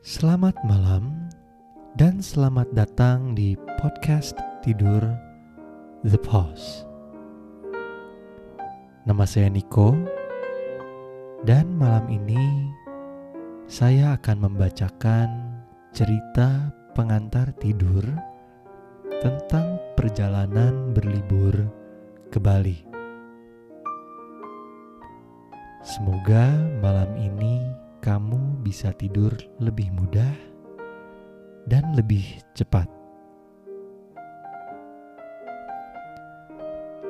Selamat malam dan selamat datang di podcast Tidur The Pause. Nama saya Niko dan malam ini saya akan membacakan cerita pengantar tidur tentang perjalanan berlibur ke Bali. Semoga malam ini kamu bisa tidur lebih mudah dan lebih cepat.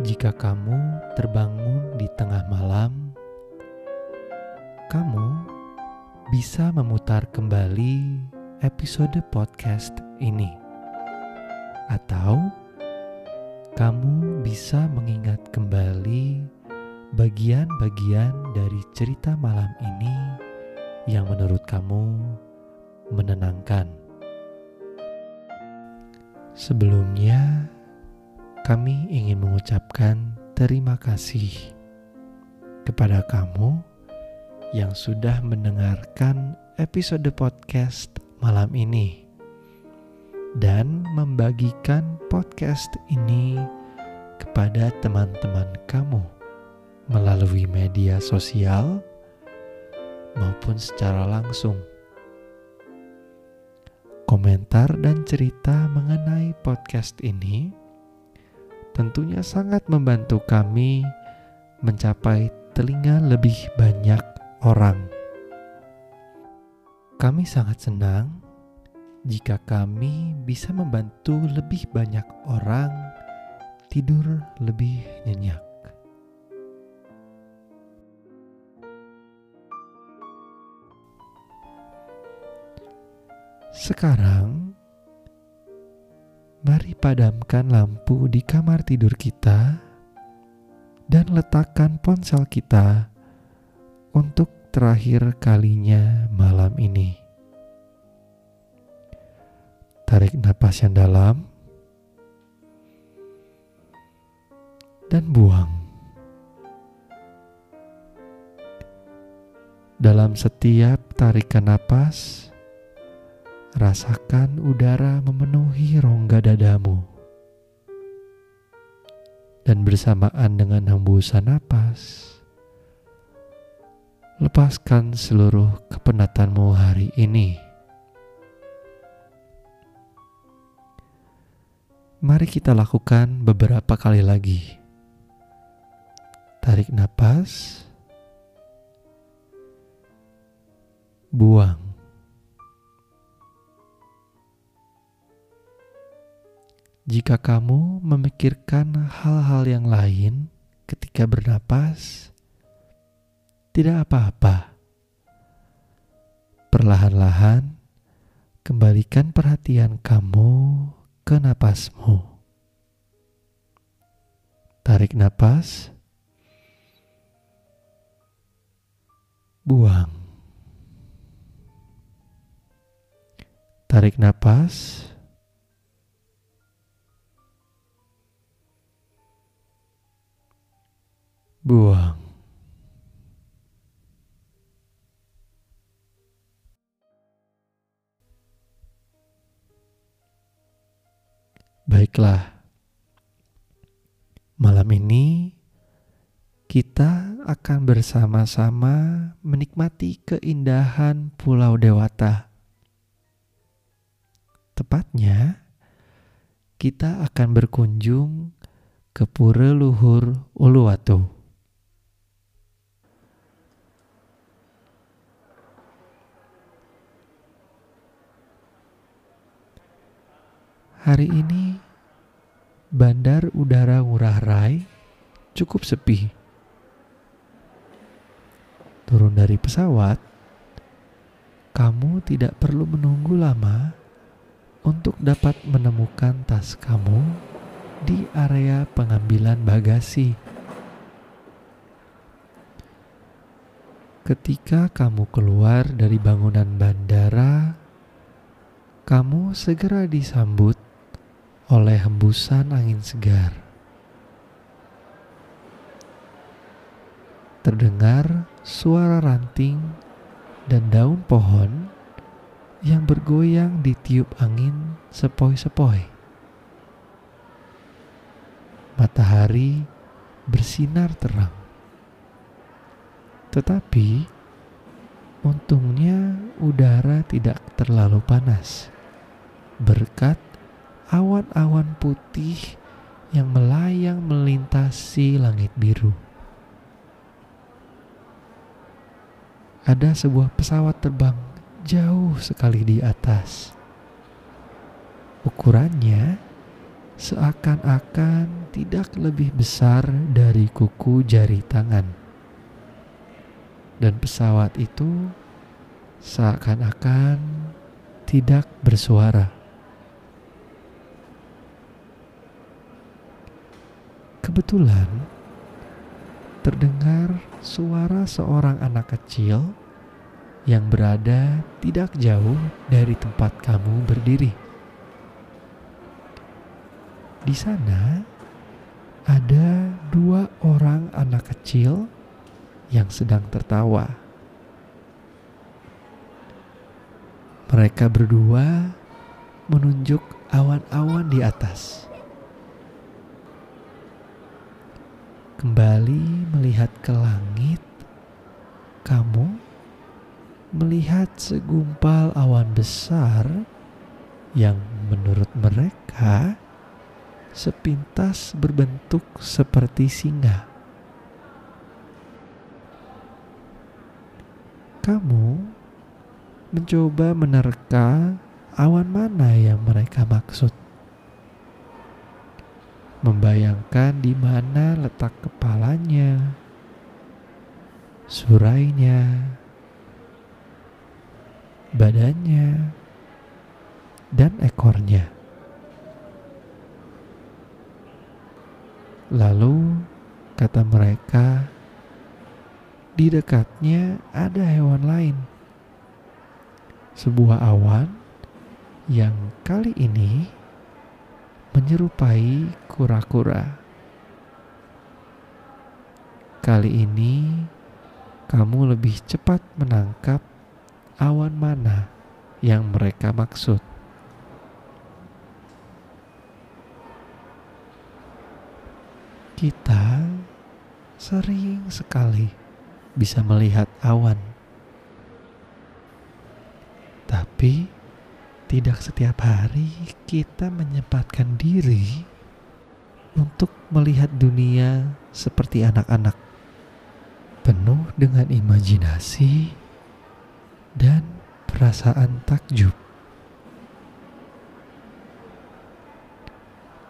Jika kamu terbangun di tengah malam, kamu bisa memutar kembali episode podcast ini, atau kamu bisa mengingat kembali bagian-bagian dari cerita malam ini yang menurut kamu menenangkan. Sebelumnya, kami ingin mengucapkan terima kasih kepada kamu yang sudah mendengarkan episode podcast malam ini dan membagikan podcast ini kepada teman-teman kamu melalui media sosial maupun secara langsung. Komentar dan cerita mengenai podcast ini tentunya sangat membantu kami mencapai telinga lebih banyak orang. Kami sangat senang jika kami bisa membantu lebih banyak orang tidur lebih nyenyak. Sekarang, mari padamkan lampu di kamar tidur kita dan letakkan ponsel kita untuk terakhir kalinya malam ini. Tarik napas yang dalam dan buang. Dalam setiap tarikan napas, Rasakan udara memenuhi rongga dadamu. Dan bersamaan dengan hembusan napas, lepaskan seluruh kepenatanmu hari ini. Mari kita lakukan beberapa kali lagi. Tarik napas, buang. Jika kamu memikirkan hal-hal yang lain ketika bernapas, tidak apa-apa. Perlahan-lahan, kembalikan perhatian kamu ke napasmu. Tarik napas, buang. Tarik napas, buang. Baiklah, malam ini kita akan bersama-sama menikmati keindahan Pulau Dewata. Tepatnya, kita akan berkunjung ke Pura Luhur Uluwatu. Hari ini Bandar Udara Ngurah Rai cukup sepi. Turun dari pesawat, kamu tidak perlu menunggu lama untuk dapat menemukan tas kamu di area pengambilan bagasi. Ketika kamu keluar dari bangunan bandara, kamu segera disambut oleh hembusan angin segar. Terdengar suara ranting dan daun pohon yang bergoyang di tiup angin sepoi-sepoi. Matahari bersinar terang. Tetapi untungnya udara tidak terlalu panas berkat awan-awan putih yang melayang melintasi langit biru. Ada sebuah pesawat terbang jauh sekali di atas. Ukurannya seakan-akan tidak lebih besar dari kuku jari tangan. Dan pesawat itu seakan-akan tidak bersuara. Kebetulan terdengar suara seorang anak kecil yang berada tidak jauh dari tempat kamu berdiri. Di sana ada dua orang anak kecil yang sedang tertawa. Mereka berdua menunjuk awan-awan di atas. Kembali melihat ke langit, kamu melihat segumpal awan besar yang menurut mereka sepintas berbentuk seperti singa. Kamu mencoba menerka awan mana yang mereka maksud. Membayangkan di mana letak kepalanya, surainya, badannya, dan ekornya. Lalu kata mereka, di dekatnya ada hewan lain. Sebuah awan yang kali ini menyerupai kura-kura. Kali ini kamu lebih cepat menangkap awan mana yang mereka maksud. Kita sering sekali bisa melihat awan, tapi tidak setiap hari kita menyempatkan diri untuk melihat dunia seperti anak-anak, penuh dengan imajinasi dan perasaan takjub.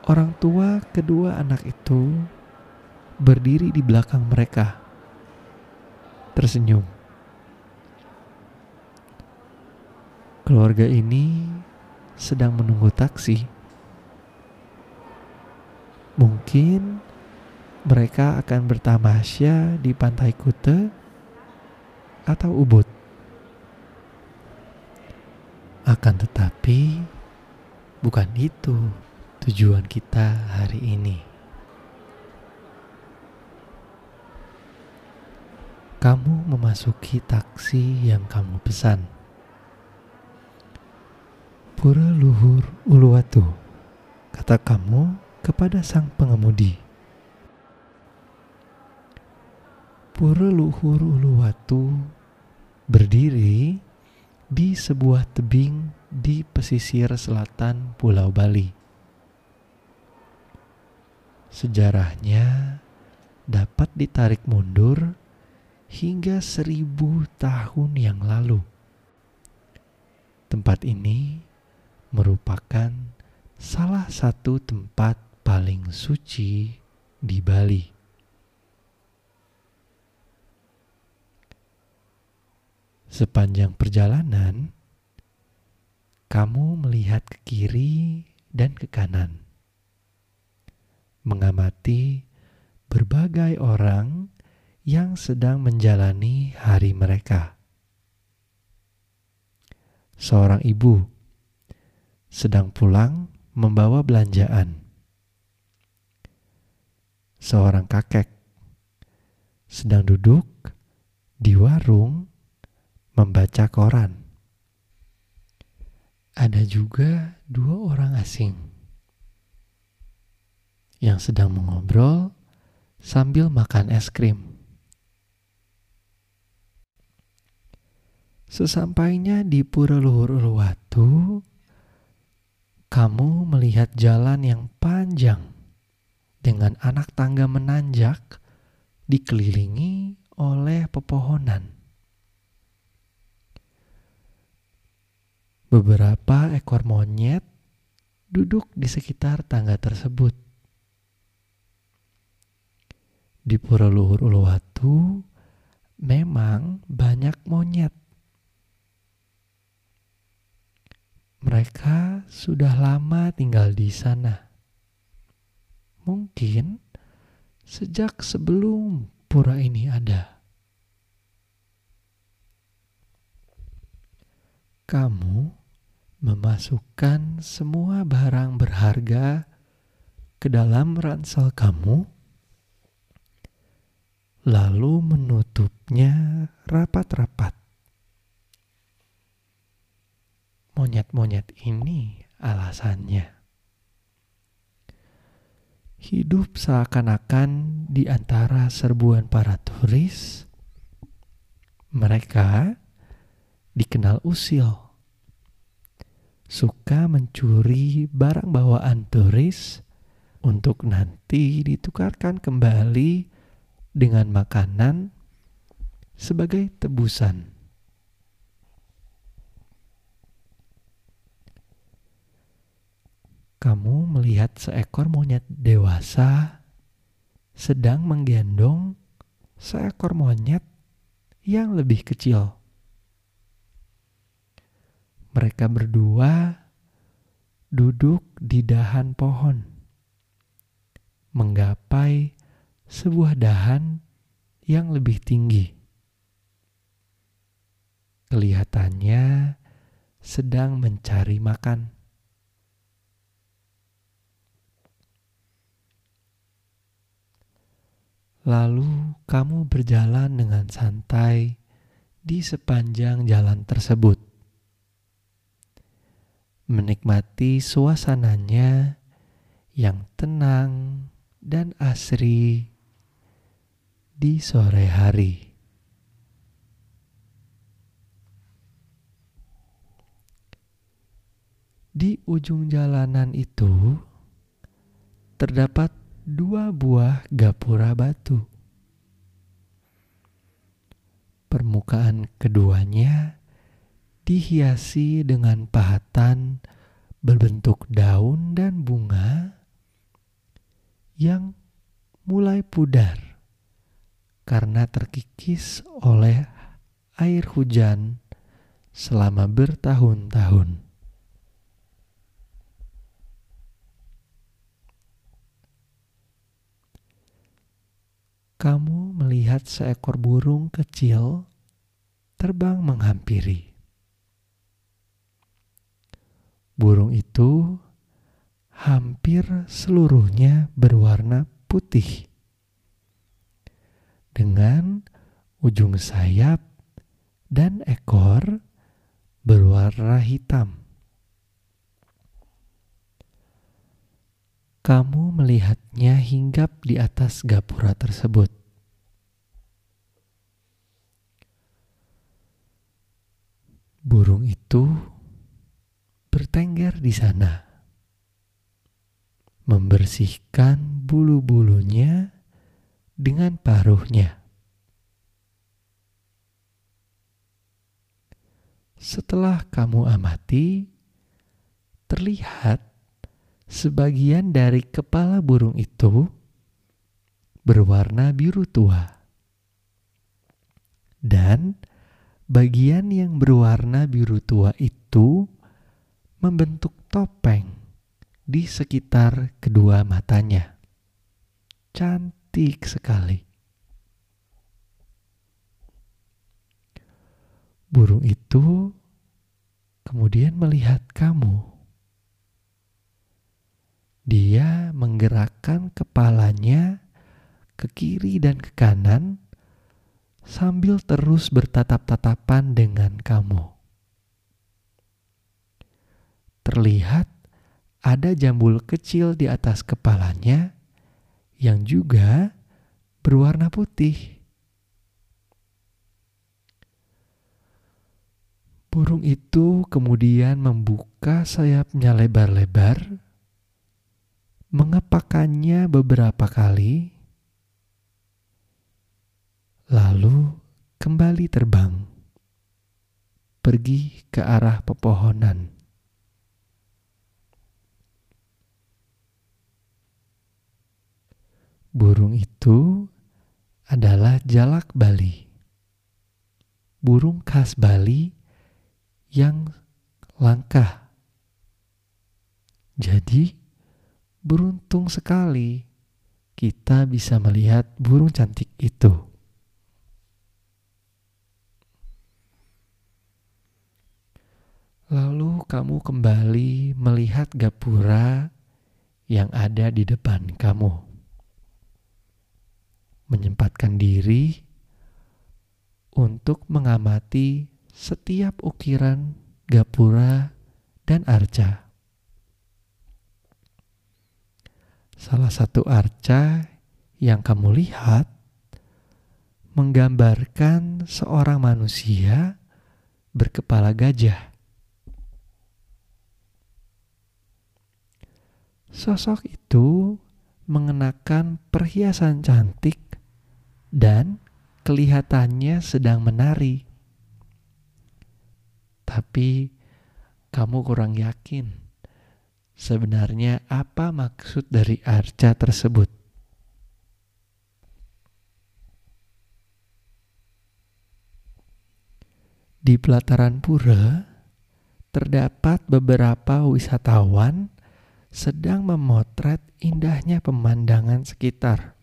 Orang tua kedua anak itu berdiri di belakang mereka, tersenyum. Keluarga ini sedang menunggu taksi. Mungkin mereka akan bertamasya di pantai Kute atau Ubud. Akan tetapi, bukan itu tujuan kita hari ini. Kamu memasuki taksi yang kamu pesan. Pura luhur Uluwatu, kata kamu kepada sang pengemudi. Pura luhur Uluwatu berdiri di sebuah tebing di pesisir selatan Pulau Bali. Sejarahnya dapat ditarik mundur hingga seribu tahun yang lalu. Tempat ini merupakan salah satu tempat paling suci di Bali. Sepanjang perjalanan, kamu melihat ke kiri dan ke kanan, mengamati berbagai orang yang sedang menjalani hari mereka. Seorang ibu sedang pulang membawa belanjaan. Seorang kakek sedang duduk di warung membaca koran. ada juga dua orang asing yang sedang mengobrol sambil makan es krim. Sesampainya di Pura Luhur Uluwatu, kamu melihat jalan yang panjang dengan anak tangga menanjak dikelilingi oleh pepohonan. Beberapa ekor monyet duduk di sekitar tangga tersebut. Di Pura Luhur Uluwatu memang banyak monyet. Mereka sudah lama tinggal di sana. Mungkin sejak sebelum pura ini ada. Kamu memasukkan semua barang berharga ke dalam ransel kamu, lalu menutupnya rapat-rapat. Monyet-monyet ini alasannya. Hidup seakan-akan di antara serbuan para turis, mereka dikenal usil suka mencuri barang bawaan turis untuk nanti ditukarkan kembali dengan makanan sebagai tebusan. Kamu melihat seekor monyet dewasa sedang menggendong seekor monyet yang lebih kecil. Mereka berdua duduk di dahan pohon, menggapai sebuah dahan yang lebih tinggi. Kelihatannya sedang mencari makan. Lalu kamu berjalan dengan santai di sepanjang jalan tersebut menikmati suasananya yang tenang dan asri di sore hari. Di ujung jalanan itu terdapat dua buah gapura batu. Permukaan keduanya dihiasi dengan pahatan berbentuk daun dan bunga yang mulai pudar karena terkikis oleh air hujan selama bertahun-tahun. Kamu melihat seekor burung kecil terbang menghampiri. Burung itu hampir seluruhnya berwarna putih dengan ujung sayap dan ekor berwarna hitam. Kamu melihatnya hinggap di atas gapura tersebut. Burung itu bertengger di sana, membersihkan bulu-bulunya dengan paruhnya. Setelah kamu amati, terlihat sebagian dari kepala burung itu berwarna biru tua, dan bagian yang berwarna biru tua itu membentuk topeng di sekitar kedua matanya. Cantik sekali. Burung itu kemudian melihat kamu. Dia menggerakkan kepalanya ke kiri dan ke kanan sambil terus bertatap-tatapan dengan kamu. terlihat ada jambul kecil di atas kepalanya yang juga berwarna putih. Burung itu kemudian membuka sayapnya lebar-lebar, mengepakannya beberapa kali, lalu kembali terbang pergi ke arah pepohonan. Burung itu adalah jalak Bali. Burung khas Bali yang langka. Jadi, beruntung sekali kita bisa melihat burung cantik itu. Lalu kamu kembali melihat gapura yang ada di depan kamu menyempatkan diri untuk mengamati setiap ukiran gapura dan arca. Salah satu arca yang kamu lihat menggambarkan seorang manusia berkepala gajah. Sosok itu mengenakan perhiasan cantik dan kelihatannya sedang menari. Tapi kamu kurang yakin sebenarnya apa maksud dari arca tersebut. Di pelataran pura terdapat beberapa wisatawan sedang memotret indahnya pemandangan sekitar.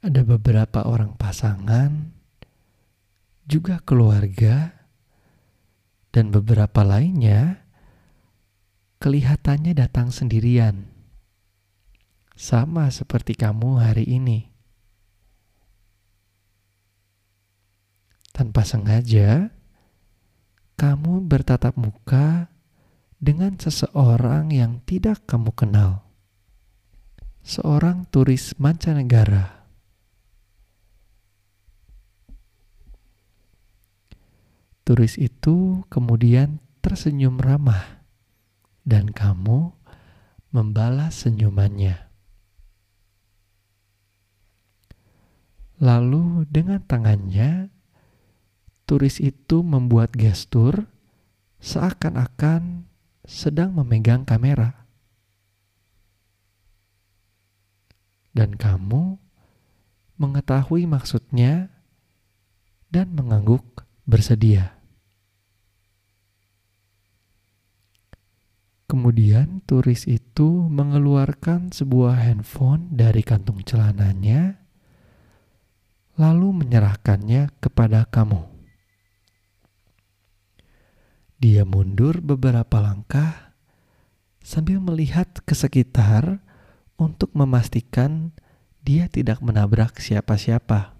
ada beberapa orang pasangan, juga keluarga, dan beberapa lainnya kelihatannya datang sendirian, sama seperti kamu hari ini. Tanpa sengaja, kamu bertatap muka dengan seseorang yang tidak kamu kenal, seorang turis mancanegara Turis itu kemudian tersenyum ramah, dan kamu membalas senyumannya. Lalu, dengan tangannya, turis itu membuat gestur seakan-akan sedang memegang kamera, dan kamu mengetahui maksudnya dan mengangguk bersedia. Kemudian turis itu mengeluarkan sebuah handphone dari kantung celananya, lalu menyerahkannya kepada kamu. Dia mundur beberapa langkah sambil melihat ke sekitar untuk memastikan dia tidak menabrak siapa-siapa.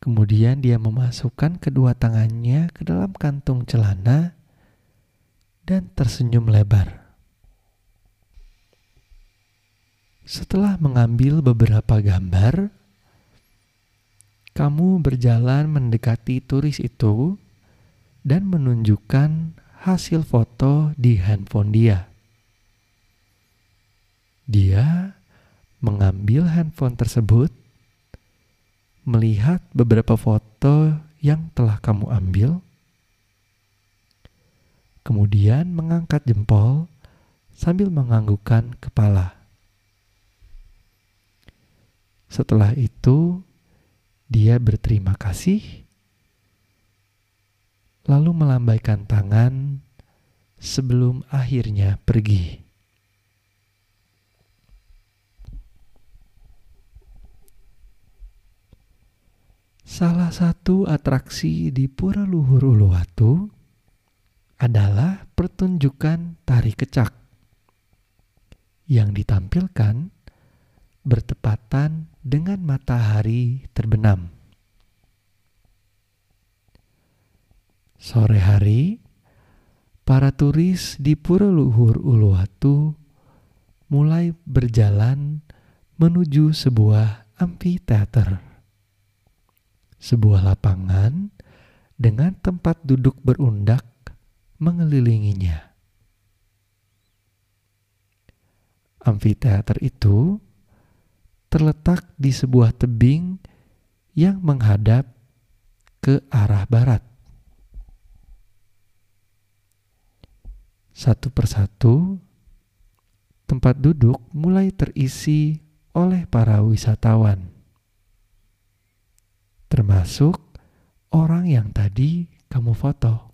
Kemudian dia memasukkan kedua tangannya ke dalam kantung celana dan tersenyum lebar. Setelah mengambil beberapa gambar, kamu berjalan mendekati turis itu dan menunjukkan hasil foto di handphone dia. Dia mengambil handphone tersebut melihat beberapa foto yang telah kamu ambil, kemudian mengangkat jempol sambil menganggukkan kepala. Setelah itu, dia berterima kasih, lalu melambaikan tangan sebelum akhirnya pergi. Salah satu atraksi di Pura Luhur Uluwatu adalah pertunjukan tari kecak yang ditampilkan bertepatan dengan matahari terbenam. Sore hari, para turis di Pura Luhur Uluwatu mulai berjalan menuju sebuah amphitheater. Sebuah lapangan dengan tempat duduk berundak mengelilinginya. Amphitheater itu terletak di sebuah tebing yang menghadap ke arah barat. Satu persatu, tempat duduk mulai terisi oleh para wisatawan, termasuk orang yang tadi kamu foto.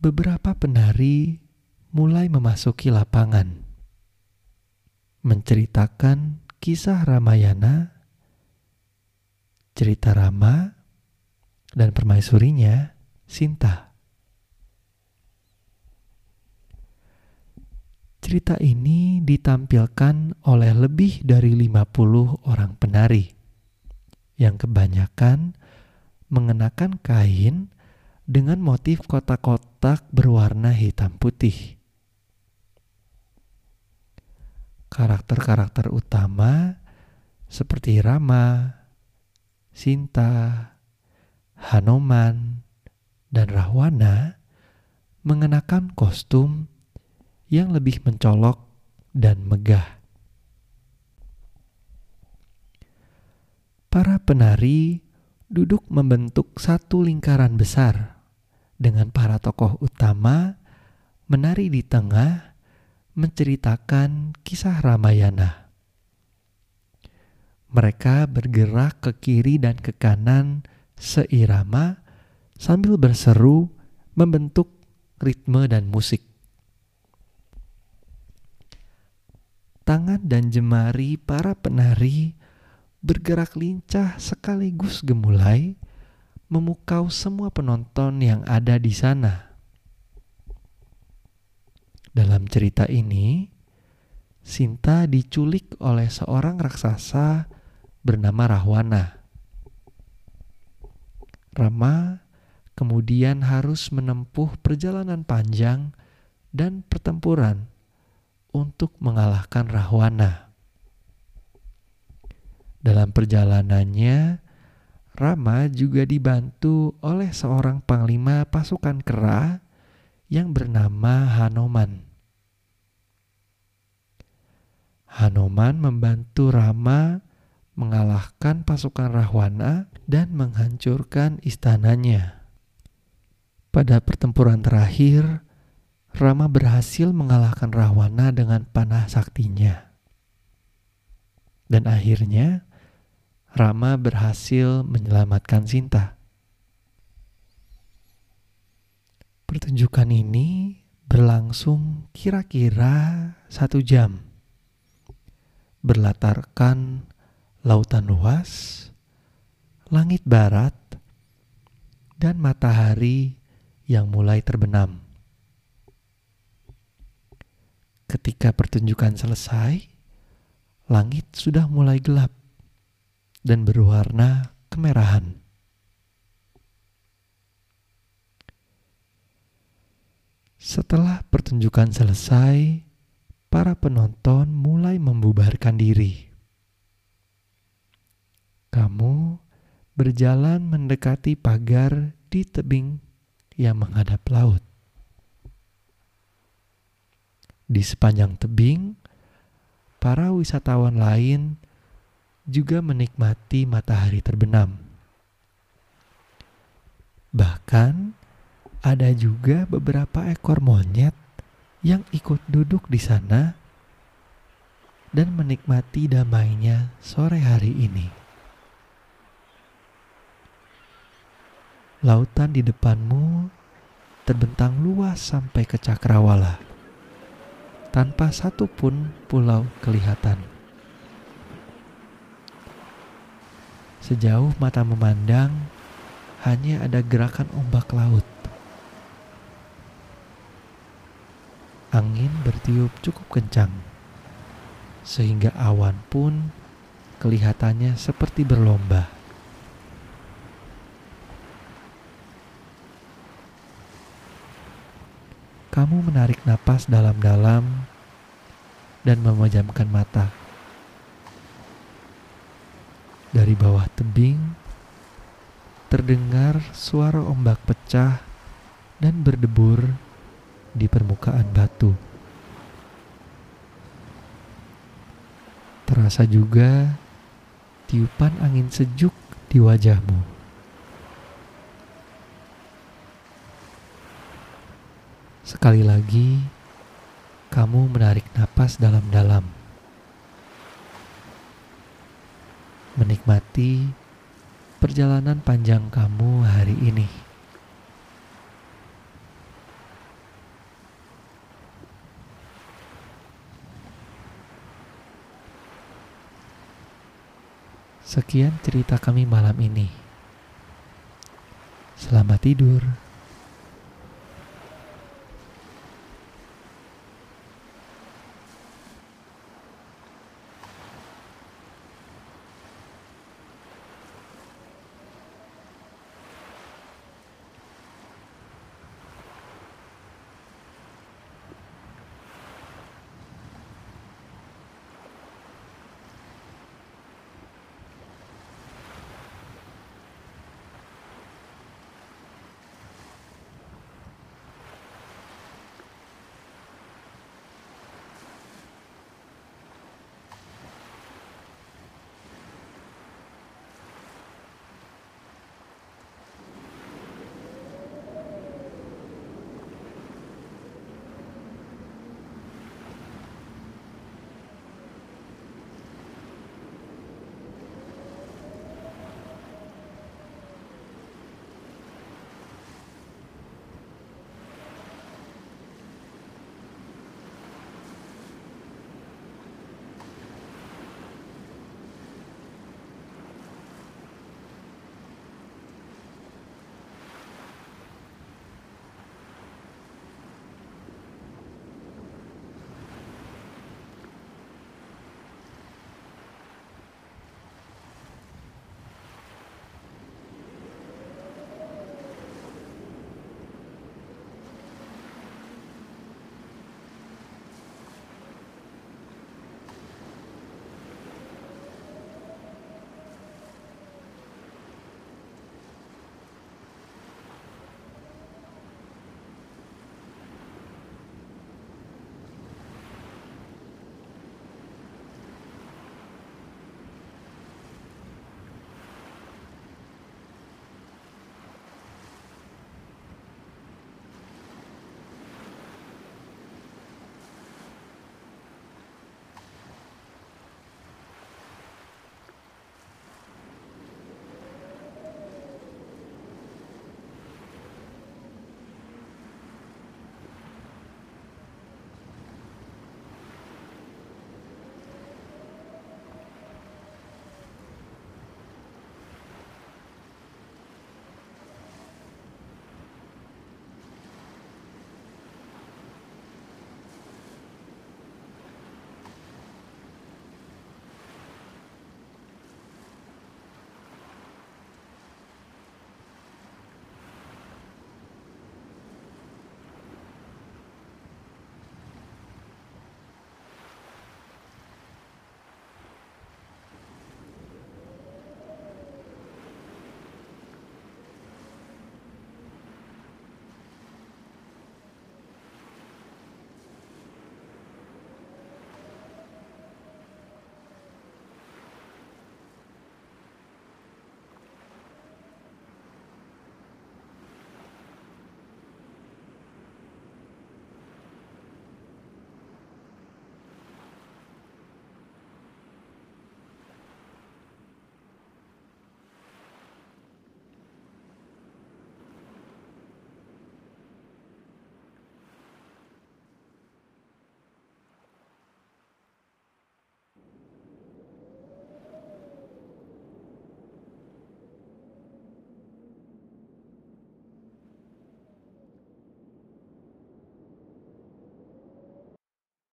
Beberapa penari mulai memasuki lapangan, menceritakan kisah Ramayana, cerita Rama, dan permaisurinya Sinta. Cerita ini ditampilkan oleh lebih dari 50 orang penari yang kebanyakan mengenakan kain dengan motif kotak-kotak berwarna hitam putih. Karakter-karakter utama seperti Rama, Sinta, Hanoman, dan Rahwana mengenakan kostum yang lebih mencolok dan megah. Para penari duduk membentuk satu lingkaran besar dengan para tokoh utama menari di tengah menceritakan kisah Ramayana. Mereka bergerak ke kiri dan ke kanan seirama sambil berseru membentuk ritme dan musik. Tangan dan jemari para penari bergerak lincah sekaligus gemulai memukau semua penonton yang ada di sana. Dalam cerita ini, Sinta diculik oleh seorang raksasa bernama Rahwana. Rama kemudian harus menempuh perjalanan panjang dan pertempuran untuk mengalahkan Rahwana. Dalam perjalanannya, Rama juga dibantu oleh seorang panglima pasukan kera yang bernama Hanoman. Hanoman membantu Rama mengalahkan pasukan Rahwana dan menghancurkan istananya. Pada pertempuran terakhir, Rama berhasil mengalahkan Rahwana dengan panah saktinya. Dan akhirnya, Rama berhasil menyelamatkan Sinta. Pertunjukan ini berlangsung kira-kira satu jam. Berlatarkan lautan luas, langit barat, dan matahari yang mulai terbenam. Ketika pertunjukan selesai, langit sudah mulai gelap dan berwarna kemerahan. Setelah pertunjukan selesai, para penonton mulai membubarkan diri. Kamu berjalan mendekati pagar di tebing yang menghadap laut. Di sepanjang tebing, para wisatawan lain juga menikmati matahari terbenam. Bahkan, ada juga beberapa ekor monyet yang ikut duduk di sana dan menikmati damainya sore hari ini. Lautan di depanmu terbentang luas sampai ke cakrawala, tanpa satu pun pulau kelihatan. Sejauh mata memandang, hanya ada gerakan ombak laut. Angin bertiup cukup kencang, sehingga awan pun kelihatannya seperti berlomba. Kamu menarik napas dalam-dalam dan memejamkan mata. Dari bawah tebing, terdengar suara ombak pecah dan berdebur di permukaan batu. Terasa juga tiupan angin sejuk di wajahmu. Sekali lagi, kamu menarik napas dalam-dalam, menikmati perjalanan panjang kamu hari ini. Sekian cerita kami malam ini. Selamat tidur.